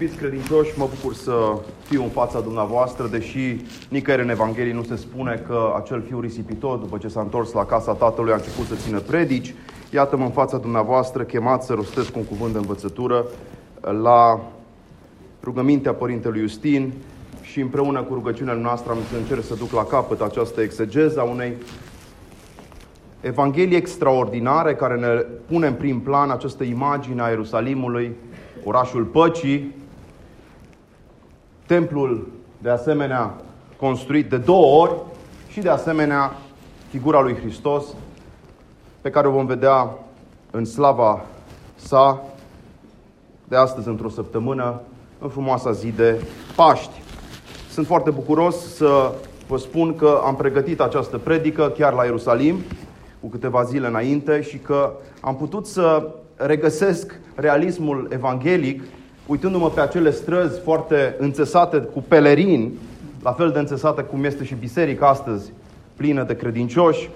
Iubiți credincioși, mă bucur să fiu în fața dumneavoastră, deși nicăieri în Evanghelie nu se spune că acel fiu risipitor, după ce s-a întors la casa tatălui, a început să țină predici. Iată-mă în fața dumneavoastră, chemat să rostesc un cuvânt de învățătură la rugămintea Părintelui Justin și împreună cu rugăciunea noastră am să încerc să duc la capăt această exegeză a unei Evanghelie extraordinare care ne pune în prim plan această imagine a Ierusalimului, orașul păcii, templul de asemenea construit de două ori și de asemenea figura lui Hristos pe care o vom vedea în slava sa de astăzi într-o săptămână în frumoasa zi de Paști. Sunt foarte bucuros să vă spun că am pregătit această predică chiar la Ierusalim cu câteva zile înainte și că am putut să regăsesc realismul evanghelic uitându-mă pe acele străzi foarte înțesate cu pelerini, la fel de înțesate cum este și biserica astăzi, plină de credincioși.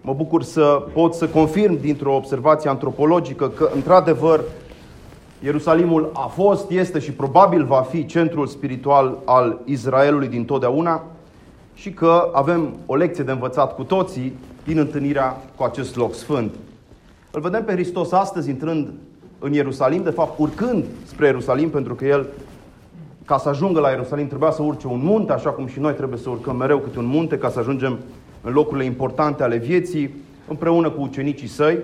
Mă bucur să pot să confirm dintr-o observație antropologică că, într-adevăr, Ierusalimul a fost, este și probabil va fi centrul spiritual al Israelului din totdeauna și că avem o lecție de învățat cu toții din întâlnirea cu acest loc sfânt. Îl vedem pe Hristos astăzi intrând în Ierusalim, de fapt urcând spre Ierusalim, pentru că el, ca să ajungă la Ierusalim, trebuia să urce un munte, așa cum și noi trebuie să urcăm mereu câte un munte, ca să ajungem în locurile importante ale vieții, împreună cu ucenicii săi.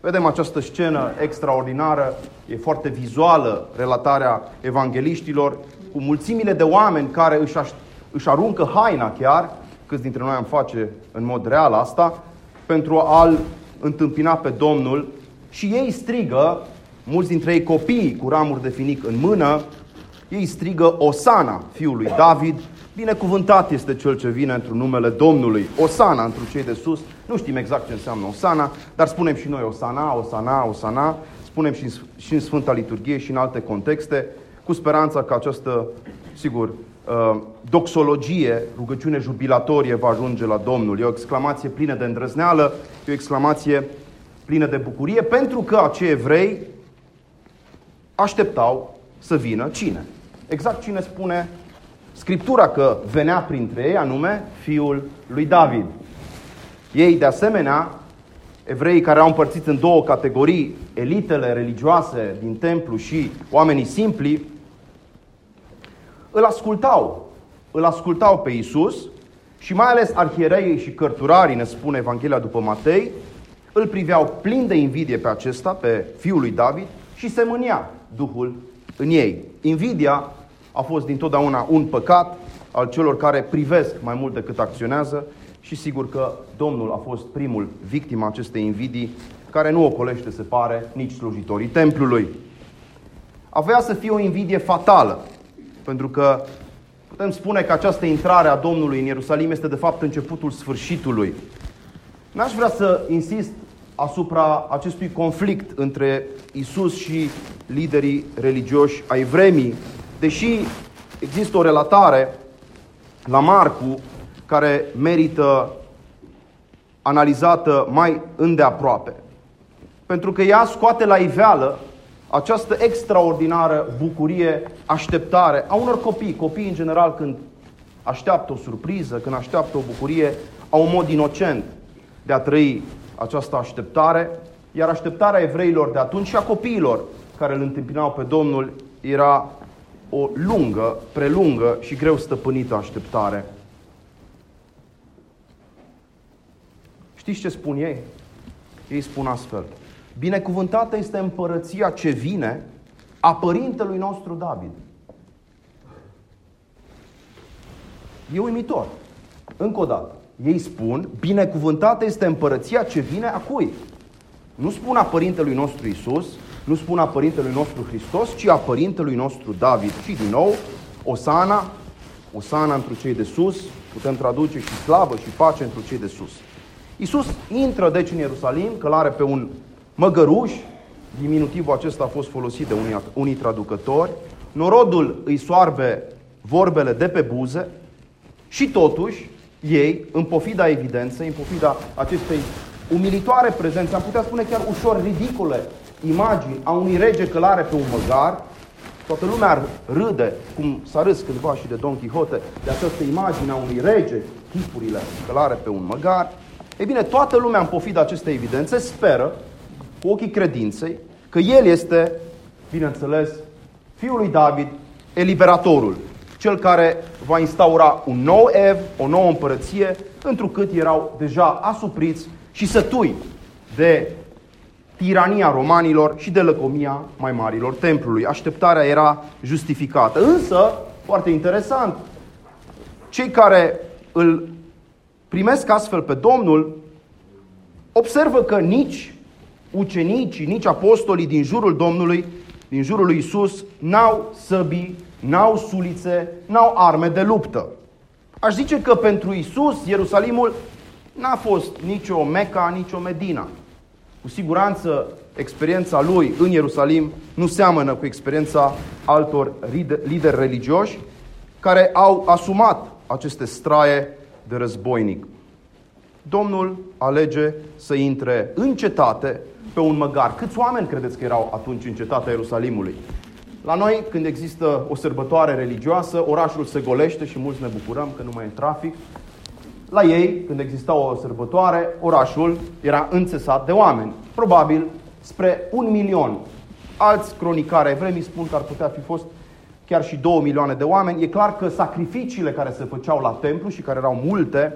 Vedem această scenă extraordinară, e foarte vizuală relatarea evangeliștilor, cu mulțimile de oameni care își, aș, își aruncă haina chiar, câți dintre noi am face în mod real asta, pentru a-L întâmpina pe Domnul și ei strigă, mulți dintre ei copii cu ramuri de finic în mână, ei strigă Osana, fiul lui David, binecuvântat este cel ce vine într numele Domnului. Osana, într cei de sus, nu știm exact ce înseamnă Osana, dar spunem și noi Osana, Osana, Osana, spunem și în, și în Sfânta Liturghie și în alte contexte, cu speranța că această, sigur, uh, doxologie, rugăciune jubilatorie va ajunge la Domnul. E o exclamație plină de îndrăzneală, e o exclamație plină de bucurie, pentru că acei evrei așteptau să vină cine? Exact cine spune Scriptura că venea printre ei, anume fiul lui David. Ei, de asemenea, evrei care au împărțit în două categorii, elitele religioase din templu și oamenii simpli, îl ascultau. Îl ascultau pe Isus și mai ales arhiereii și cărturarii, ne spune Evanghelia după Matei, îl priveau plin de invidie pe acesta, pe fiul lui David, și se mânia Duhul în ei. Invidia a fost dintotdeauna un păcat al celor care privesc mai mult decât acționează și sigur că Domnul a fost primul victima acestei invidii, care nu ocolește, se pare, nici slujitorii templului. Avea să fie o invidie fatală, pentru că putem spune că această intrare a Domnului în Ierusalim este de fapt începutul sfârșitului. N-aș vrea să insist asupra acestui conflict între Isus și liderii religioși ai vremii, deși există o relatare la Marcu care merită analizată mai îndeaproape. Pentru că ea scoate la iveală această extraordinară bucurie, așteptare a unor copii. Copii, în general, când așteaptă o surpriză, când așteaptă o bucurie, au un mod inocent de a trăi această așteptare, iar așteptarea evreilor de atunci și a copiilor care îl întâmpinau pe Domnul era o lungă, prelungă și greu stăpânită așteptare. Știți ce spun ei? Ei spun astfel. Binecuvântată este împărăția ce vine a părintelui nostru David. E uimitor. Încă o dată. Ei spun, binecuvântată este împărăția ce vine a cui? Nu spun a părintelui nostru Isus, nu spun a părintelui nostru Hristos, ci a părintelui nostru David. Și din nou, Osana, Osana într cei de sus, putem traduce și slavă și pace într cei de sus. Isus intră deci în Ierusalim, călare pe un măgăruș, diminutivul acesta a fost folosit de unii, unii traducători, norodul îi soarbe vorbele de pe buze și totuși ei, în pofida evidenței, în pofida acestei umilitoare prezențe, am putea spune chiar ușor ridicole imagini a unui rege călare pe un măgar, Toată lumea ar râde, cum s-a râs cândva și de Don Quixote, de această imagine a unui rege, chipurile călare pe un măgar. Ei bine, toată lumea în pofida acestei evidențe speră, cu ochii credinței, că el este, bineînțeles, fiul lui David, eliberatorul, cel care va instaura un nou ev, o nouă împărăție, întrucât erau deja asupriți și sătui de tirania romanilor și de lăcomia mai marilor templului. Așteptarea era justificată. Însă, foarte interesant, cei care îl primesc astfel pe Domnul observă că nici ucenicii, nici apostolii din jurul Domnului, din jurul lui Isus, n-au săbii, n-au sulițe, n-au arme de luptă. Aș zice că pentru Isus, Ierusalimul n-a fost nicio Meca, nicio Medina. Cu siguranță, experiența lui în Ierusalim nu seamănă cu experiența altor lideri religioși care au asumat aceste straie de războinic. Domnul alege să intre în cetate pe un măgar. Câți oameni credeți că erau atunci în cetatea Ierusalimului? La noi, când există o sărbătoare religioasă, orașul se golește și mulți ne bucurăm că nu mai e trafic. La ei, când exista o sărbătoare, orașul era înțesat de oameni. Probabil spre un milion. Alți cronicari ai vremii spun că ar putea fi fost chiar și două milioane de oameni. E clar că sacrificiile care se făceau la templu și care erau multe,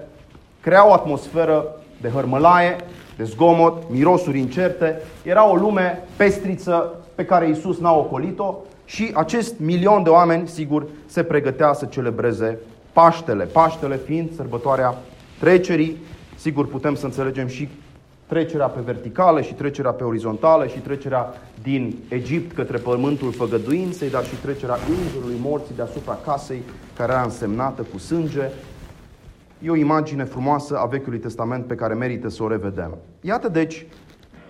creau o atmosferă de hărmălaie, de zgomot, mirosuri incerte. Era o lume pestriță pe care Isus n-a ocolit-o și acest milion de oameni, sigur, se pregătea să celebreze Paștele. Paștele fiind sărbătoarea trecerii, sigur putem să înțelegem și trecerea pe verticală și trecerea pe orizontală și trecerea din Egipt către pământul făgăduinței, dar și trecerea îngerului morții deasupra casei care era însemnată cu sânge. E o imagine frumoasă a Vechiului Testament pe care merită să o revedem. Iată deci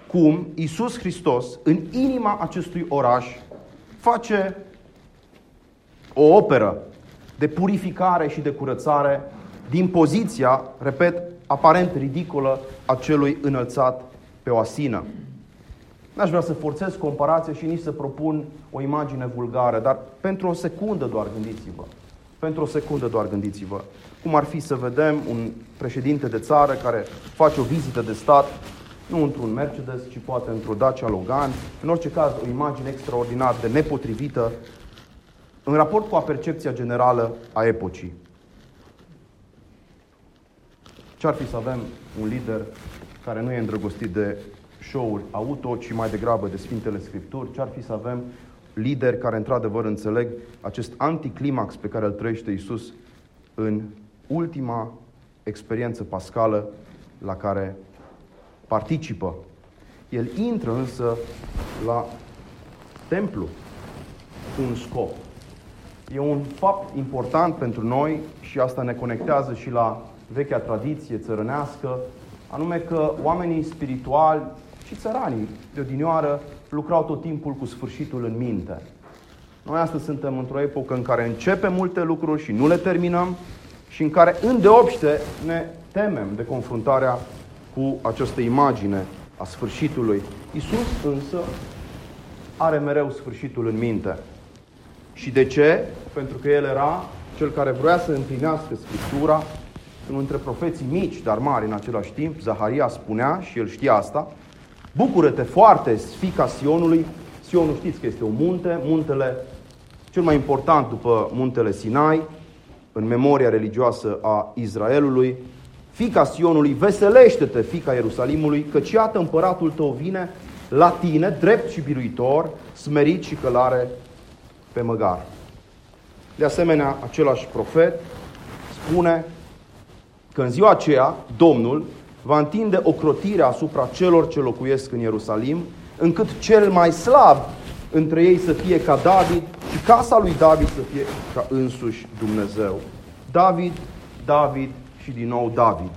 cum Isus Hristos, în inima acestui oraș, face o operă de purificare și de curățare din poziția, repet, aparent ridicolă a celui înălțat pe o asină. N-aș vrea să forțez comparație și nici să propun o imagine vulgară, dar pentru o secundă doar gândiți-vă. Pentru o secundă doar gândiți-vă. Cum ar fi să vedem un președinte de țară care face o vizită de stat, nu într-un Mercedes, ci poate într-o Dacia Logan. În orice caz, o imagine extraordinar de nepotrivită în raport cu a percepția generală a epocii. Ce-ar fi să avem un lider care nu e îndrăgostit de show-uri auto, ci mai degrabă de Sfintele Scripturi? Ce-ar fi să avem lideri care într-adevăr înțeleg acest anticlimax pe care îl trăiește Isus în ultima experiență pascală la care participă. El intră însă la templu cu un scop. E un fapt important pentru noi și asta ne conectează și la vechea tradiție țărănească, anume că oamenii spirituali și țăranii de odinioară lucrau tot timpul cu sfârșitul în minte. Noi astăzi suntem într-o epocă în care începem multe lucruri și nu le terminăm și în care îndeopște ne temem de confruntarea cu această imagine a sfârșitului. Isus însă are mereu sfârșitul în minte. Și de ce? Pentru că El era cel care vrea să împlinească Scriptura, unul dintre profeții mici, dar mari în același timp, Zaharia spunea, și el știa asta, Bucură-te foarte, fica Sionului. Sionul știți că este un munte, muntele cel mai important după muntele Sinai, în memoria religioasă a Israelului. Fica Sionului, veselește-te, fica Ierusalimului, căci iată împăratul tău vine la tine, drept și biruitor, smerit și călare pe măgar. De asemenea, același profet spune că în ziua aceea Domnul va întinde ocrotirea asupra celor ce locuiesc în Ierusalim, încât cel mai slab între ei să fie ca David și casa lui David să fie ca însuși Dumnezeu. David, David și din nou David.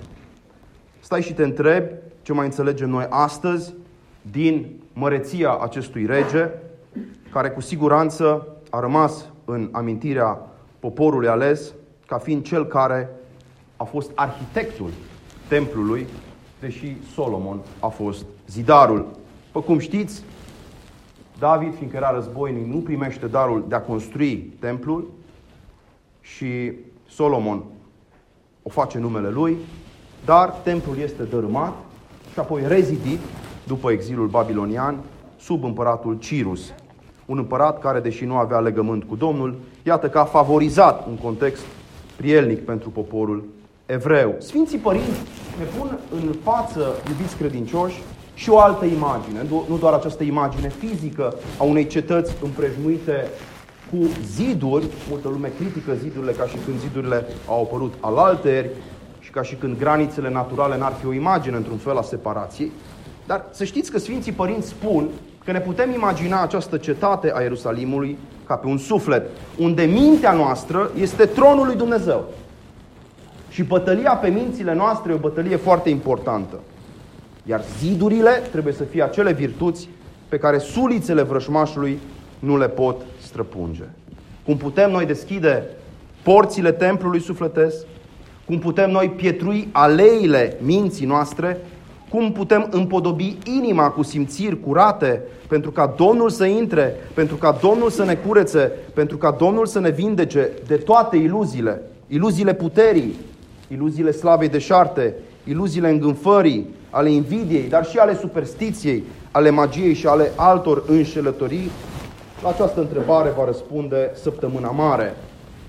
Stai și te întrebi ce mai înțelegem noi astăzi din măreția acestui rege, care cu siguranță a rămas în amintirea poporului ales ca fiind cel care a fost arhitectul templului, deși Solomon a fost zidarul. După cum știți, David, fiindcă era războinic, nu primește darul de a construi templul și Solomon o face numele lui, dar templul este dărâmat și apoi rezidit după exilul babilonian sub împăratul Cirus. Un împărat care, deși nu avea legământ cu Domnul, iată că a favorizat un context prielnic pentru poporul evreu. Sfinții părinți ne pun în față, iubiți credincioși, și o altă imagine, nu doar această imagine fizică a unei cetăți împrejmuite cu ziduri, multă lume critică zidurile ca și când zidurile au apărut alalteri și ca și când granițele naturale n-ar fi o imagine într-un fel a separației. Dar să știți că Sfinții Părinți spun că ne putem imagina această cetate a Ierusalimului ca pe un suflet, unde mintea noastră este tronul lui Dumnezeu. Și bătălia pe mințile noastre e o bătălie foarte importantă. Iar zidurile trebuie să fie acele virtuți pe care sulițele vrășmașului nu le pot străpunge. Cum putem noi deschide porțile templului sufletesc, cum putem noi pietrui aleile minții noastre, cum putem împodobi inima cu simțiri curate pentru ca Domnul să intre, pentru ca Domnul să ne curețe, pentru ca Domnul să ne vindece de toate iluziile, iluziile puterii, iluziile slavei deșarte, iluziile îngânfării, ale invidiei, dar și ale superstiției, ale magiei și ale altor înșelătorii? La această întrebare va răspunde săptămâna mare.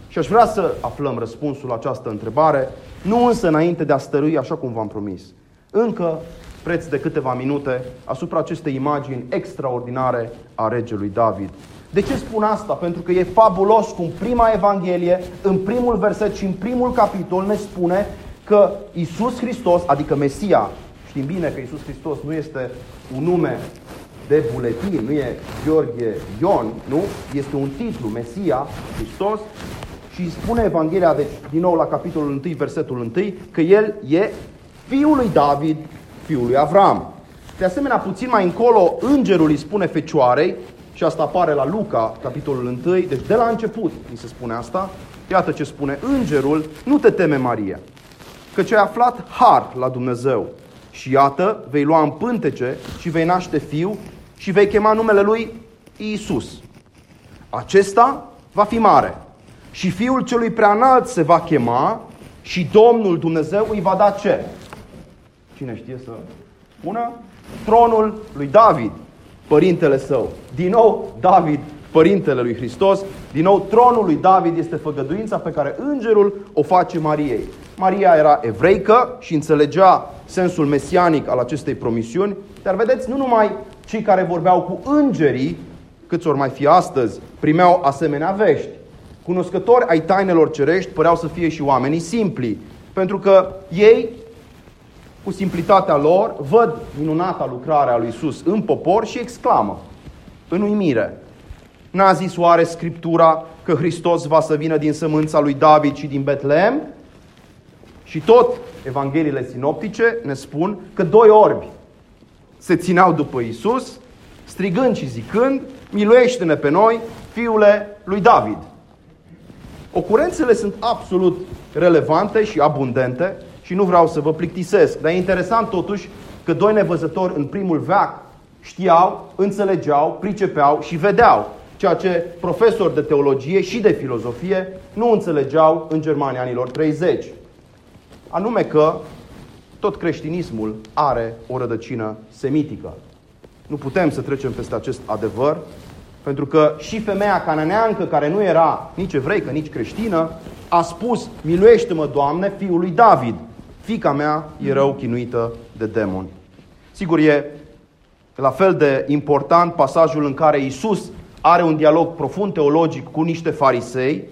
Și aș vrea să aflăm răspunsul la această întrebare, nu însă înainte de a stărui așa cum v-am promis. Încă preț de câteva minute asupra acestei imagini extraordinare a regelui David. De ce spun asta? Pentru că e fabulos cum prima Evanghelie, în primul verset și în primul capitol ne spune că Isus Hristos, adică Mesia, știm bine că Isus Hristos nu este un nume de buletin, nu e Gheorghe Ion, nu? Este un titlu, Mesia, Hristos, și spune Evanghelia, deci, din nou la capitolul 1, versetul 1, că el e fiul lui David, fiul lui Avram. De asemenea, puțin mai încolo, îngerul îi spune fecioarei, și asta apare la Luca, capitolul 1, deci de la început îi se spune asta, iată ce spune îngerul, nu te teme Maria, că ce ai aflat har la Dumnezeu. Și iată, vei lua în pântece și vei naște fiu și vei chema numele lui Iisus. Acesta va fi mare și fiul celui preanalt se va chema și Domnul Dumnezeu îi va da ce? Cine știe să spună? Tronul lui David, părintele său. Din nou, David, părintele lui Hristos. Din nou, tronul lui David este făgăduința pe care îngerul o face Mariei. Maria era evreică și înțelegea sensul mesianic al acestei promisiuni, dar vedeți, nu numai cei care vorbeau cu îngerii, câți ori mai fi astăzi, primeau asemenea vești. Cunoscători ai tainelor cerești păreau să fie și oamenii simpli, pentru că ei, cu simplitatea lor, văd minunata lucrare a lui Isus în popor și exclamă, în uimire. N-a zis oare Scriptura că Hristos va să vină din sămânța lui David și din Betlehem? Și tot Evangheliile sinoptice ne spun că doi orbi se țineau după Isus, strigând și zicând, miluiește-ne pe noi, fiule lui David. Ocurențele sunt absolut relevante și abundente și nu vreau să vă plictisesc, dar e interesant totuși că doi nevăzători în primul veac știau, înțelegeau, pricepeau și vedeau ceea ce profesori de teologie și de filozofie nu înțelegeau în Germania anilor 30 anume că tot creștinismul are o rădăcină semitică. Nu putem să trecem peste acest adevăr, pentru că și femeia cananeancă, care nu era nici evreică, nici creștină, a spus, miluiește-mă, Doamne, fiul lui David. Fica mea e rău chinuită de demoni. Sigur, e la fel de important pasajul în care Isus are un dialog profund teologic cu niște farisei,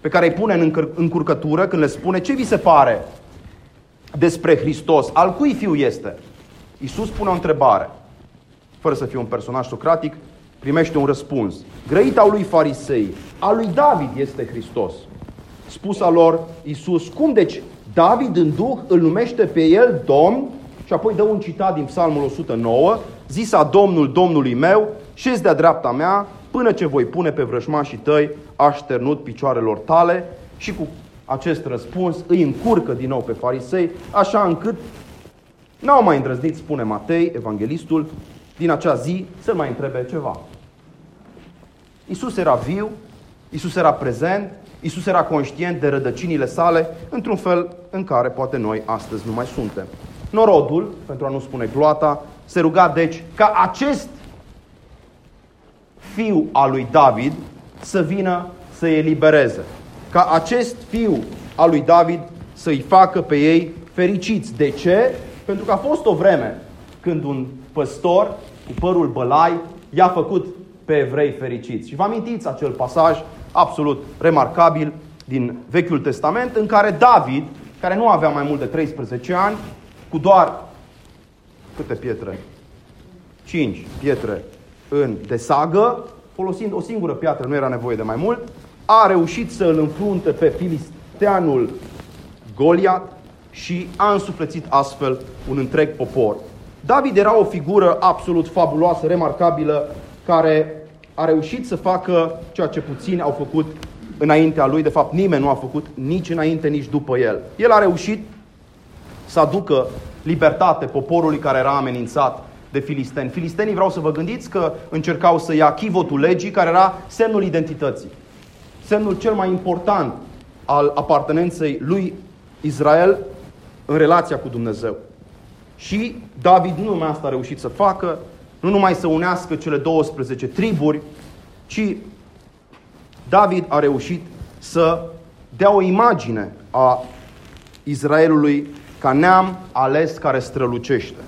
pe care îi pune în încurcătură când le spune ce vi se pare despre Hristos, al cui fiu este? Iisus pune o întrebare, fără să fie un personaj socratic, primește un răspuns. Grăita lui farisei, al lui David este Hristos. Spusa lor Iisus, cum deci David în Duh îl numește pe el Domn și apoi dă un citat din Psalmul 109, zisa Domnul Domnului meu, șezi de-a dreapta mea, până ce voi pune pe vrăjmașii tăi așternut picioarelor tale și cu acest răspuns îi încurcă din nou pe farisei, așa încât n-au mai îndrăznit, spune Matei, evanghelistul, din acea zi să mai întrebe ceva. Isus era viu, Isus era prezent, Isus era conștient de rădăcinile sale într-un fel în care poate noi astăzi nu mai suntem. Norodul, pentru a nu spune gloata, se ruga deci ca acest fiu al lui David să vină să-i elibereze. Ca acest fiu al lui David să-i facă pe ei fericiți. De ce? Pentru că a fost o vreme când un păstor cu părul bălai i-a făcut pe evrei fericiți. Și vă amintiți acel pasaj absolut remarcabil din Vechiul Testament în care David, care nu avea mai mult de 13 ani, cu doar câte pietre? 5 pietre în desagă, folosind o singură piatră, nu era nevoie de mai mult, a reușit să îl înfrunte pe filisteanul Goliat și a însuflețit astfel un întreg popor. David era o figură absolut fabuloasă, remarcabilă, care a reușit să facă ceea ce puțini au făcut înaintea lui. De fapt, nimeni nu a făcut nici înainte, nici după el. El a reușit să aducă libertate poporului care era amenințat de filisteni. Filistenii, vreau să vă gândiți că încercau să ia chivotul legii, care era semnul identității. Semnul cel mai important al apartenenței lui Israel în relația cu Dumnezeu. Și David nu numai asta a reușit să facă, nu numai să unească cele 12 triburi, ci David a reușit să dea o imagine a Israelului ca neam ales care strălucește.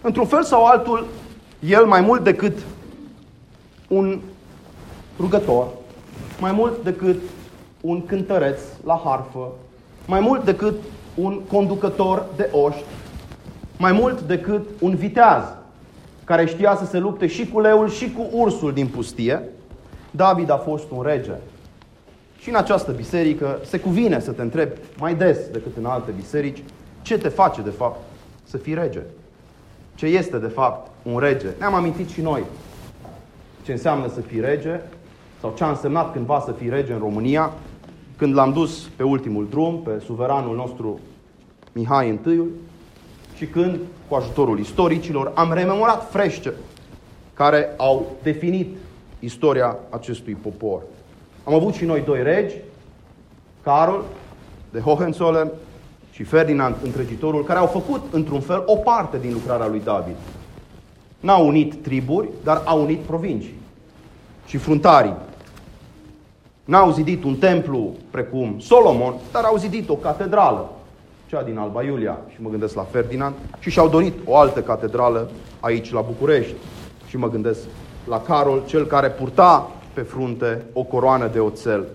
Într-un fel sau altul, el mai mult decât un rugător, mai mult decât un cântăreț la harfă, mai mult decât un conducător de oști, mai mult decât un viteaz care știa să se lupte și cu leul și cu ursul din pustie, David a fost un rege. Și în această biserică se cuvine să te întrebi mai des decât în alte biserici ce te face de fapt să fii rege. Ce este de fapt un rege. Ne-am amintit și noi ce înseamnă să fii rege sau ce a însemnat cândva să fii rege în România când l-am dus pe ultimul drum, pe suveranul nostru Mihai I, și când, cu ajutorul istoricilor, am rememorat frește care au definit istoria acestui popor. Am avut și noi doi regi, Carol de Hohenzollern și Ferdinand Întregitorul, care au făcut, într-un fel, o parte din lucrarea lui David. N-au unit triburi, dar au unit provincii și fruntarii. N-au zidit un templu precum Solomon, dar au zidit o catedrală, cea din Alba Iulia, și mă gândesc la Ferdinand, și și-au dorit o altă catedrală aici la București. Și mă gândesc la Carol, cel care purta pe frunte o coroană de oțel.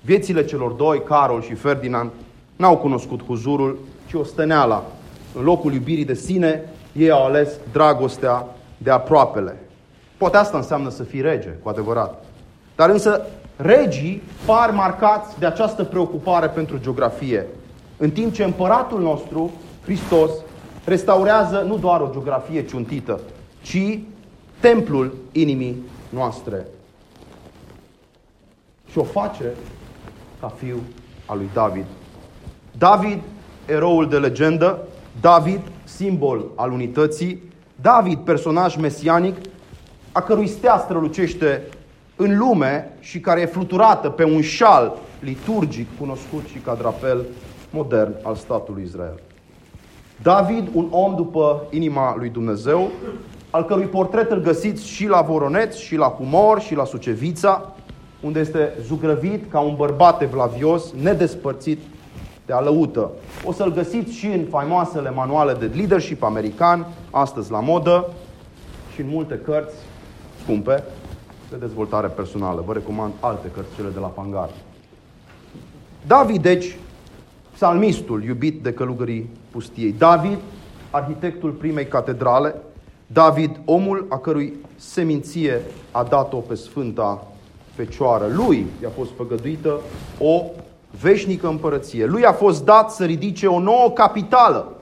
Viețile celor doi, Carol și Ferdinand, n-au cunoscut huzurul, ci o stăneala. În locul iubirii de sine, ei au ales dragostea de aproapele. Poate asta înseamnă să fii rege, cu adevărat. Dar însă regii par marcați de această preocupare pentru geografie. În timp ce împăratul nostru, Hristos, restaurează nu doar o geografie ciuntită, ci templul inimii noastre. Și o face ca fiu al lui David. David, eroul de legendă, David, simbol al unității, David, personaj mesianic, a cărui stea strălucește în lume și care e fluturată pe un șal liturgic cunoscut și ca drapel modern al statului Israel. David, un om după inima lui Dumnezeu, al cărui portret îl găsiți și la Voroneț, și la Humor, și la Sucevița, unde este zugrăvit ca un bărbat evlavios, nedespărțit de alăută. O să-l găsiți și în faimoasele manuale de leadership american, astăzi la modă, și în multe cărți scumpe de dezvoltare personală. Vă recomand alte cărți, cele de la Pangar. David, deci, psalmistul iubit de călugării pustiei. David, arhitectul primei catedrale. David, omul a cărui seminție a dat-o pe Sfânta Fecioară. Lui i-a fost făgăduită o veșnică împărăție. Lui a fost dat să ridice o nouă capitală.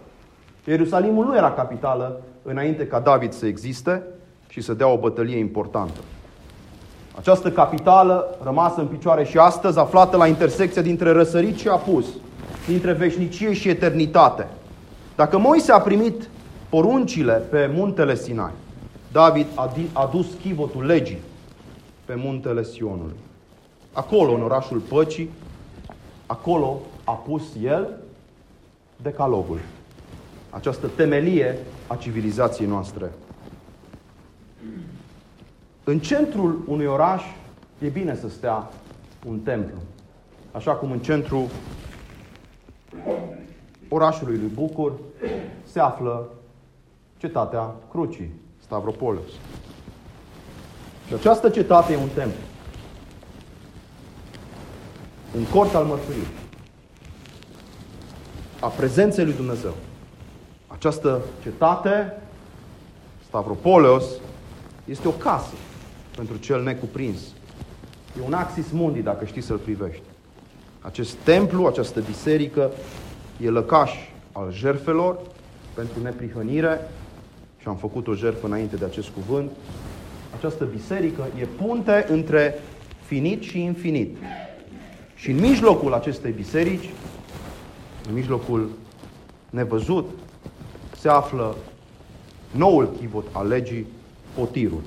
Ierusalimul nu era capitală înainte ca David să existe și să dea o bătălie importantă. Această capitală, rămasă în picioare și astăzi, aflată la intersecția dintre răsărit și apus, dintre veșnicie și eternitate. Dacă Moise a primit poruncile pe muntele Sinai, David a dus chivotul legii pe muntele Sionului. Acolo, în orașul păcii, acolo a pus el decalogul. Această temelie a civilizației noastre. În centrul unui oraș e bine să stea un templu. Așa cum în centrul orașului lui Bucur se află cetatea Crucii, Stavropolis. Și această cetate e un templu. Un cort al mărturii. A prezenței lui Dumnezeu. Această cetate, Stavropolis, este o casă pentru cel necuprins. E un axis mundi, dacă știi să-l privești. Acest templu, această biserică, e lăcaș al jerfelor pentru neprihănire și am făcut o jertfă înainte de acest cuvânt. Această biserică e punte între finit și infinit. Și în mijlocul acestei biserici, în mijlocul nevăzut, se află noul chivot al legii, potirul.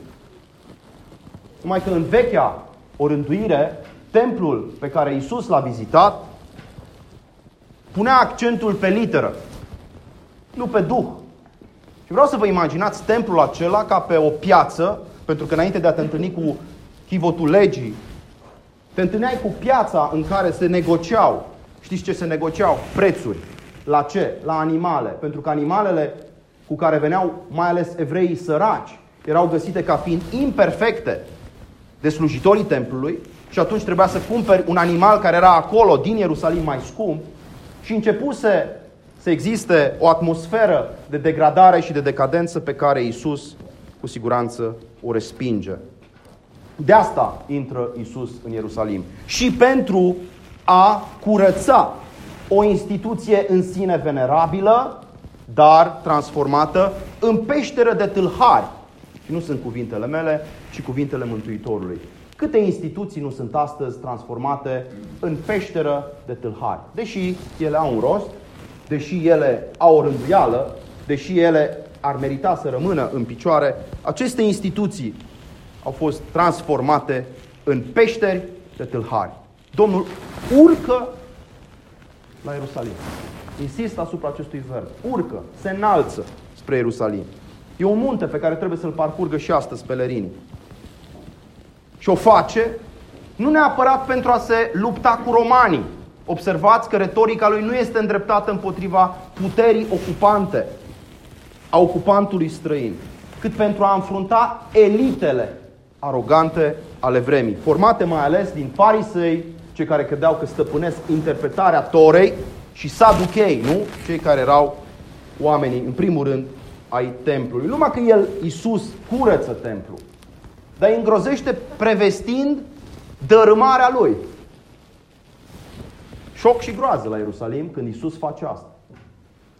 Numai că în vechea orânduire, templul pe care Isus l-a vizitat punea accentul pe literă, nu pe duh. Și vreau să vă imaginați templul acela ca pe o piață, pentru că înainte de a te întâlni cu chivotul legii, te întâlneai cu piața în care se negociau. Știți ce se negociau? Prețuri. La ce? La animale. Pentru că animalele cu care veneau mai ales evreii săraci erau găsite ca fiind imperfecte de slujitorii templului și atunci trebuia să cumperi un animal care era acolo, din Ierusalim, mai scump și începuse să existe o atmosferă de degradare și de decadență pe care Isus cu siguranță o respinge. De asta intră Isus în Ierusalim. Și pentru a curăța o instituție în sine venerabilă, dar transformată în peșteră de tâlhari. Și nu sunt cuvintele mele, ci cuvintele Mântuitorului. Câte instituții nu sunt astăzi transformate în peșteră de tâlhari? Deși ele au un rost, deși ele au o rânduială, deși ele ar merita să rămână în picioare, aceste instituții au fost transformate în peșteri de tâlhari. Domnul urcă la Ierusalim. Insist asupra acestui verb. Urcă, se înalță spre Ierusalim. E un munte pe care trebuie să-l parcurgă și astăzi pelerinii. Și o face nu neapărat pentru a se lupta cu romanii. Observați că retorica lui nu este îndreptată împotriva puterii ocupante a ocupantului străin, cât pentru a înfrunta elitele arogante ale vremii, formate mai ales din farisei, cei care credeau că stăpânesc interpretarea Torei și saduchei, nu? Cei care erau oamenii, în primul rând, ai templului. Numai că el, Iisus, curăță templul, dar îi îngrozește prevestind dărâmarea lui. Șoc și groază la Ierusalim când Iisus face asta.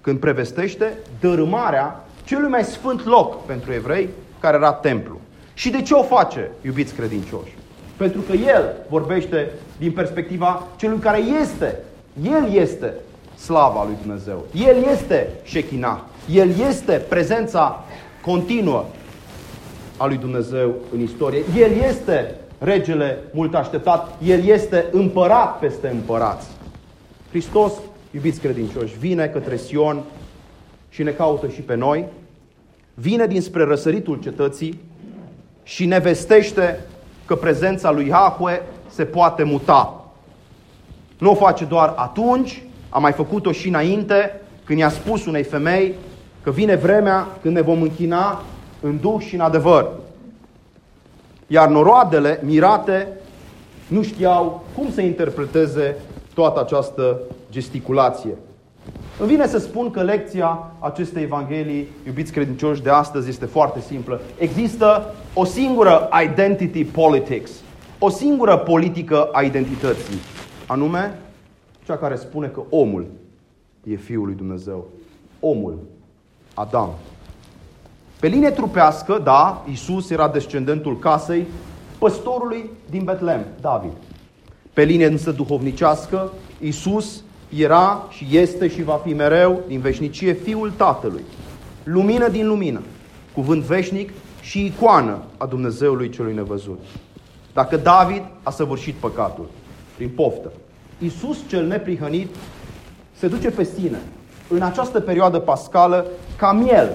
Când prevestește dărâmarea celui mai sfânt loc pentru evrei, care era templu. Și de ce o face, iubiți credincioși? Pentru că el vorbește din perspectiva celui care este. El este slava lui Dumnezeu. El este Shekinah. El este prezența continuă a lui Dumnezeu în istorie. El este regele mult așteptat. El este împărat peste împărați. Hristos, iubiți credincioși, vine către Sion și ne caută și pe noi. Vine dinspre răsăritul cetății și ne vestește că prezența lui Yahweh se poate muta. Nu o face doar atunci, a mai făcut-o și înainte, când i-a spus unei femei că vine vremea când ne vom închina în duh și în adevăr. Iar noroadele mirate nu știau cum să interpreteze toată această gesticulație. Îmi vine să spun că lecția acestei Evanghelii, iubiți credincioși, de astăzi este foarte simplă. Există o singură identity politics, o singură politică a identității, anume cea care spune că omul e Fiul lui Dumnezeu. Omul, Adam. Pe linie trupească, da, Isus era descendentul casei păstorului din Betlehem, David. Pe linie însă duhovnicească, Isus era și este și va fi mereu din veșnicie Fiul Tatălui. Lumină din lumină, cuvânt veșnic și icoană a Dumnezeului celui nevăzut. Dacă David a săvârșit păcatul prin poftă, Iisus cel neprihănit se duce pe sine în această perioadă pascală ca miel,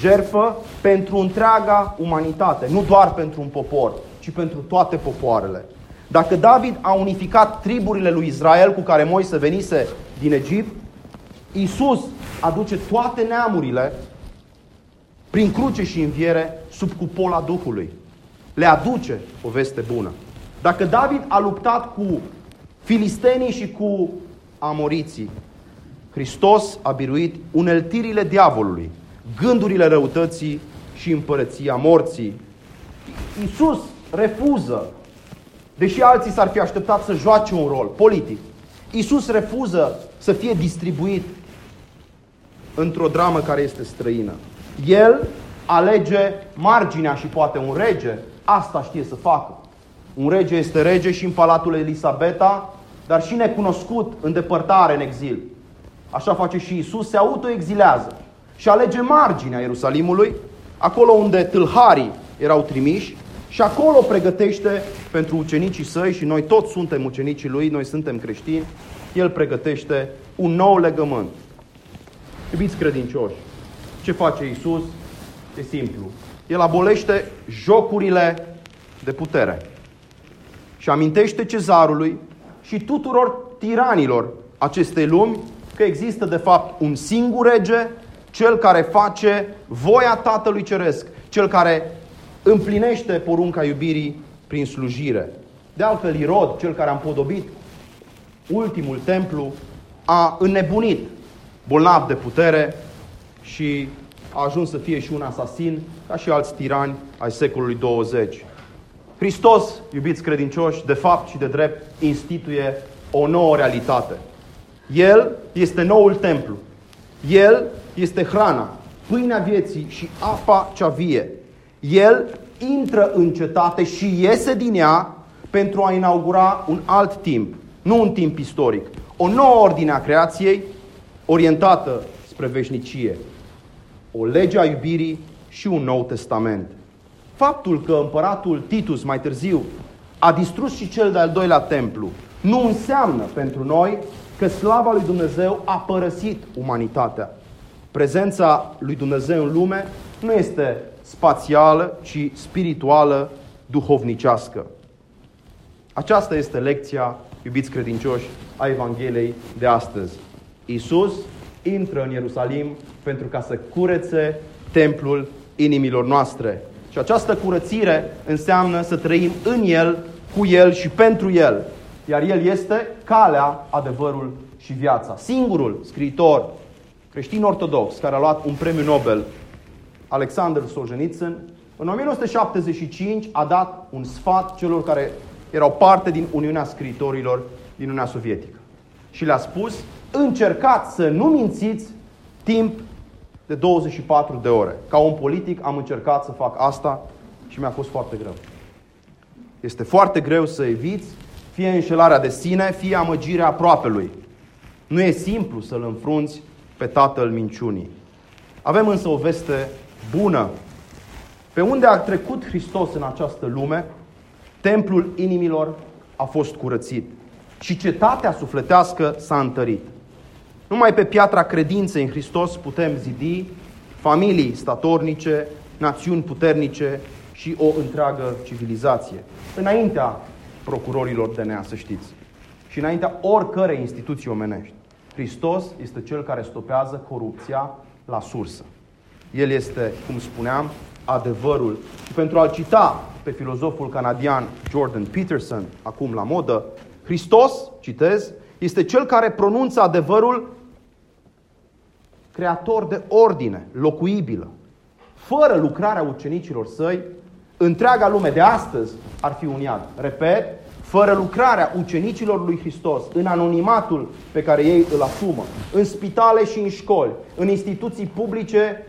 jerfă pentru întreaga umanitate, nu doar pentru un popor, ci pentru toate popoarele. Dacă David a unificat triburile lui Israel cu care Moise venise din Egipt, Iisus aduce toate neamurile prin cruce și înviere sub cupola Duhului. Le aduce o veste bună. Dacă David a luptat cu filistenii și cu amoriții, Hristos a biruit uneltirile diavolului, gândurile răutății și împărăția morții. Iisus refuză, deși alții s-ar fi așteptat să joace un rol politic, Iisus refuză să fie distribuit într-o dramă care este străină. El alege marginea și poate un rege asta știe să facă. Un rege este rege și în palatul Elisabeta, dar și necunoscut în depărtare, în exil. Așa face și Isus, se autoexilează și alege marginea Ierusalimului, acolo unde tâlharii erau trimiși și acolo pregătește pentru ucenicii săi și noi toți suntem ucenicii lui, noi suntem creștini, el pregătește un nou legământ. Iubiți credincioși, ce face Isus? E simplu. El abolește jocurile de putere și amintește cezarului și tuturor tiranilor acestei lumi că există de fapt un singur rege, cel care face voia Tatălui Ceresc, cel care împlinește porunca iubirii prin slujire. De altfel, Irod, cel care a împodobit ultimul templu, a înnebunit bolnav de putere și a ajuns să fie și un asasin, ca și alți tirani ai secolului 20. Hristos, iubiți credincioși, de fapt și de drept, instituie o nouă realitate. El este noul templu. El este hrana, pâinea vieții și apa cea vie. El intră în cetate și iese din ea pentru a inaugura un alt timp, nu un timp istoric. O nouă ordine a creației orientată spre veșnicie. O lege a iubirii și un nou testament. Faptul că împăratul Titus mai târziu a distrus și cel de-al doilea templu nu înseamnă pentru noi că slava lui Dumnezeu a părăsit umanitatea. Prezența lui Dumnezeu în lume nu este spațială, ci spirituală, duhovnicească. Aceasta este lecția, iubiți credincioși, a Evangheliei de astăzi. Iisus intră în Ierusalim pentru ca să curețe templul inimilor noastre. Și această curățire înseamnă să trăim în El, cu El și pentru El. Iar El este calea, adevărul și viața. Singurul scriitor creștin ortodox care a luat un premiu Nobel, Alexander Solzhenitsyn, în 1975 a dat un sfat celor care erau parte din Uniunea Scriitorilor din Uniunea Sovietică. Și le-a spus, încercați să nu mințiți timp de 24 de ore. Ca un politic am încercat să fac asta și mi-a fost foarte greu. Este foarte greu să eviți fie înșelarea de sine, fie amăgirea aproapelui. Nu e simplu să-l înfrunți pe tatăl minciunii. Avem însă o veste bună. Pe unde a trecut Hristos în această lume, templul inimilor a fost curățit și cetatea sufletească s-a întărit. Numai pe piatra credinței în Hristos putem zidi familii statornice, națiuni puternice și o întreagă civilizație. Înaintea procurorilor DNA, să știți. Și înaintea oricărei instituții omenești. Hristos este cel care stopează corupția la sursă. El este, cum spuneam, adevărul. Și pentru a-l cita pe filozoful canadian Jordan Peterson, acum la modă, Hristos, citez, este cel care pronunță adevărul creator de ordine, locuibilă. Fără lucrarea ucenicilor săi, întreaga lume de astăzi ar fi un iad. Repet, fără lucrarea ucenicilor lui Hristos, în anonimatul pe care ei îl asumă, în spitale și în școli, în instituții publice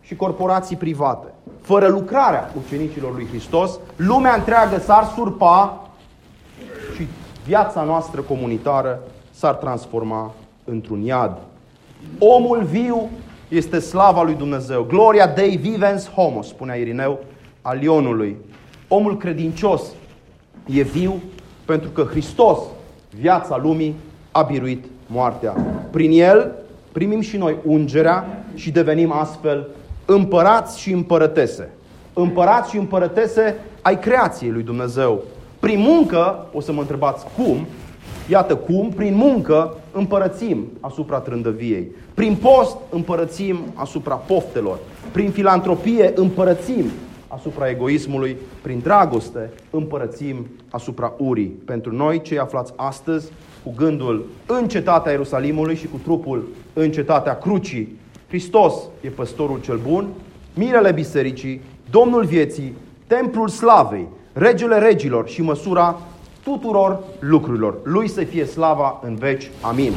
și corporații private, fără lucrarea ucenicilor lui Hristos, lumea întreagă s-ar surpa și viața noastră comunitară s-ar transforma într-un iad. Omul viu este slava lui Dumnezeu. Gloria Dei vivens homo, spunea Irineu al Ionului. Omul credincios e viu pentru că Hristos, viața lumii, a biruit moartea. Prin El primim și noi ungerea și devenim astfel împărați și împărătese. Împărați și împărătese ai creației lui Dumnezeu. Prin muncă, o să mă întrebați cum, iată cum, prin muncă împărățim asupra trândăviei. Prin post împărățim asupra poftelor. Prin filantropie împărățim asupra egoismului, prin dragoste împărățim asupra urii. Pentru noi, cei aflați astăzi, cu gândul în cetatea Ierusalimului și cu trupul în cetatea crucii, Hristos e păstorul cel bun, mirele bisericii, Domnul vieții, templul slavei, regele regilor și măsura tuturor lucrurilor. Lui să fie slava în veci. Amin.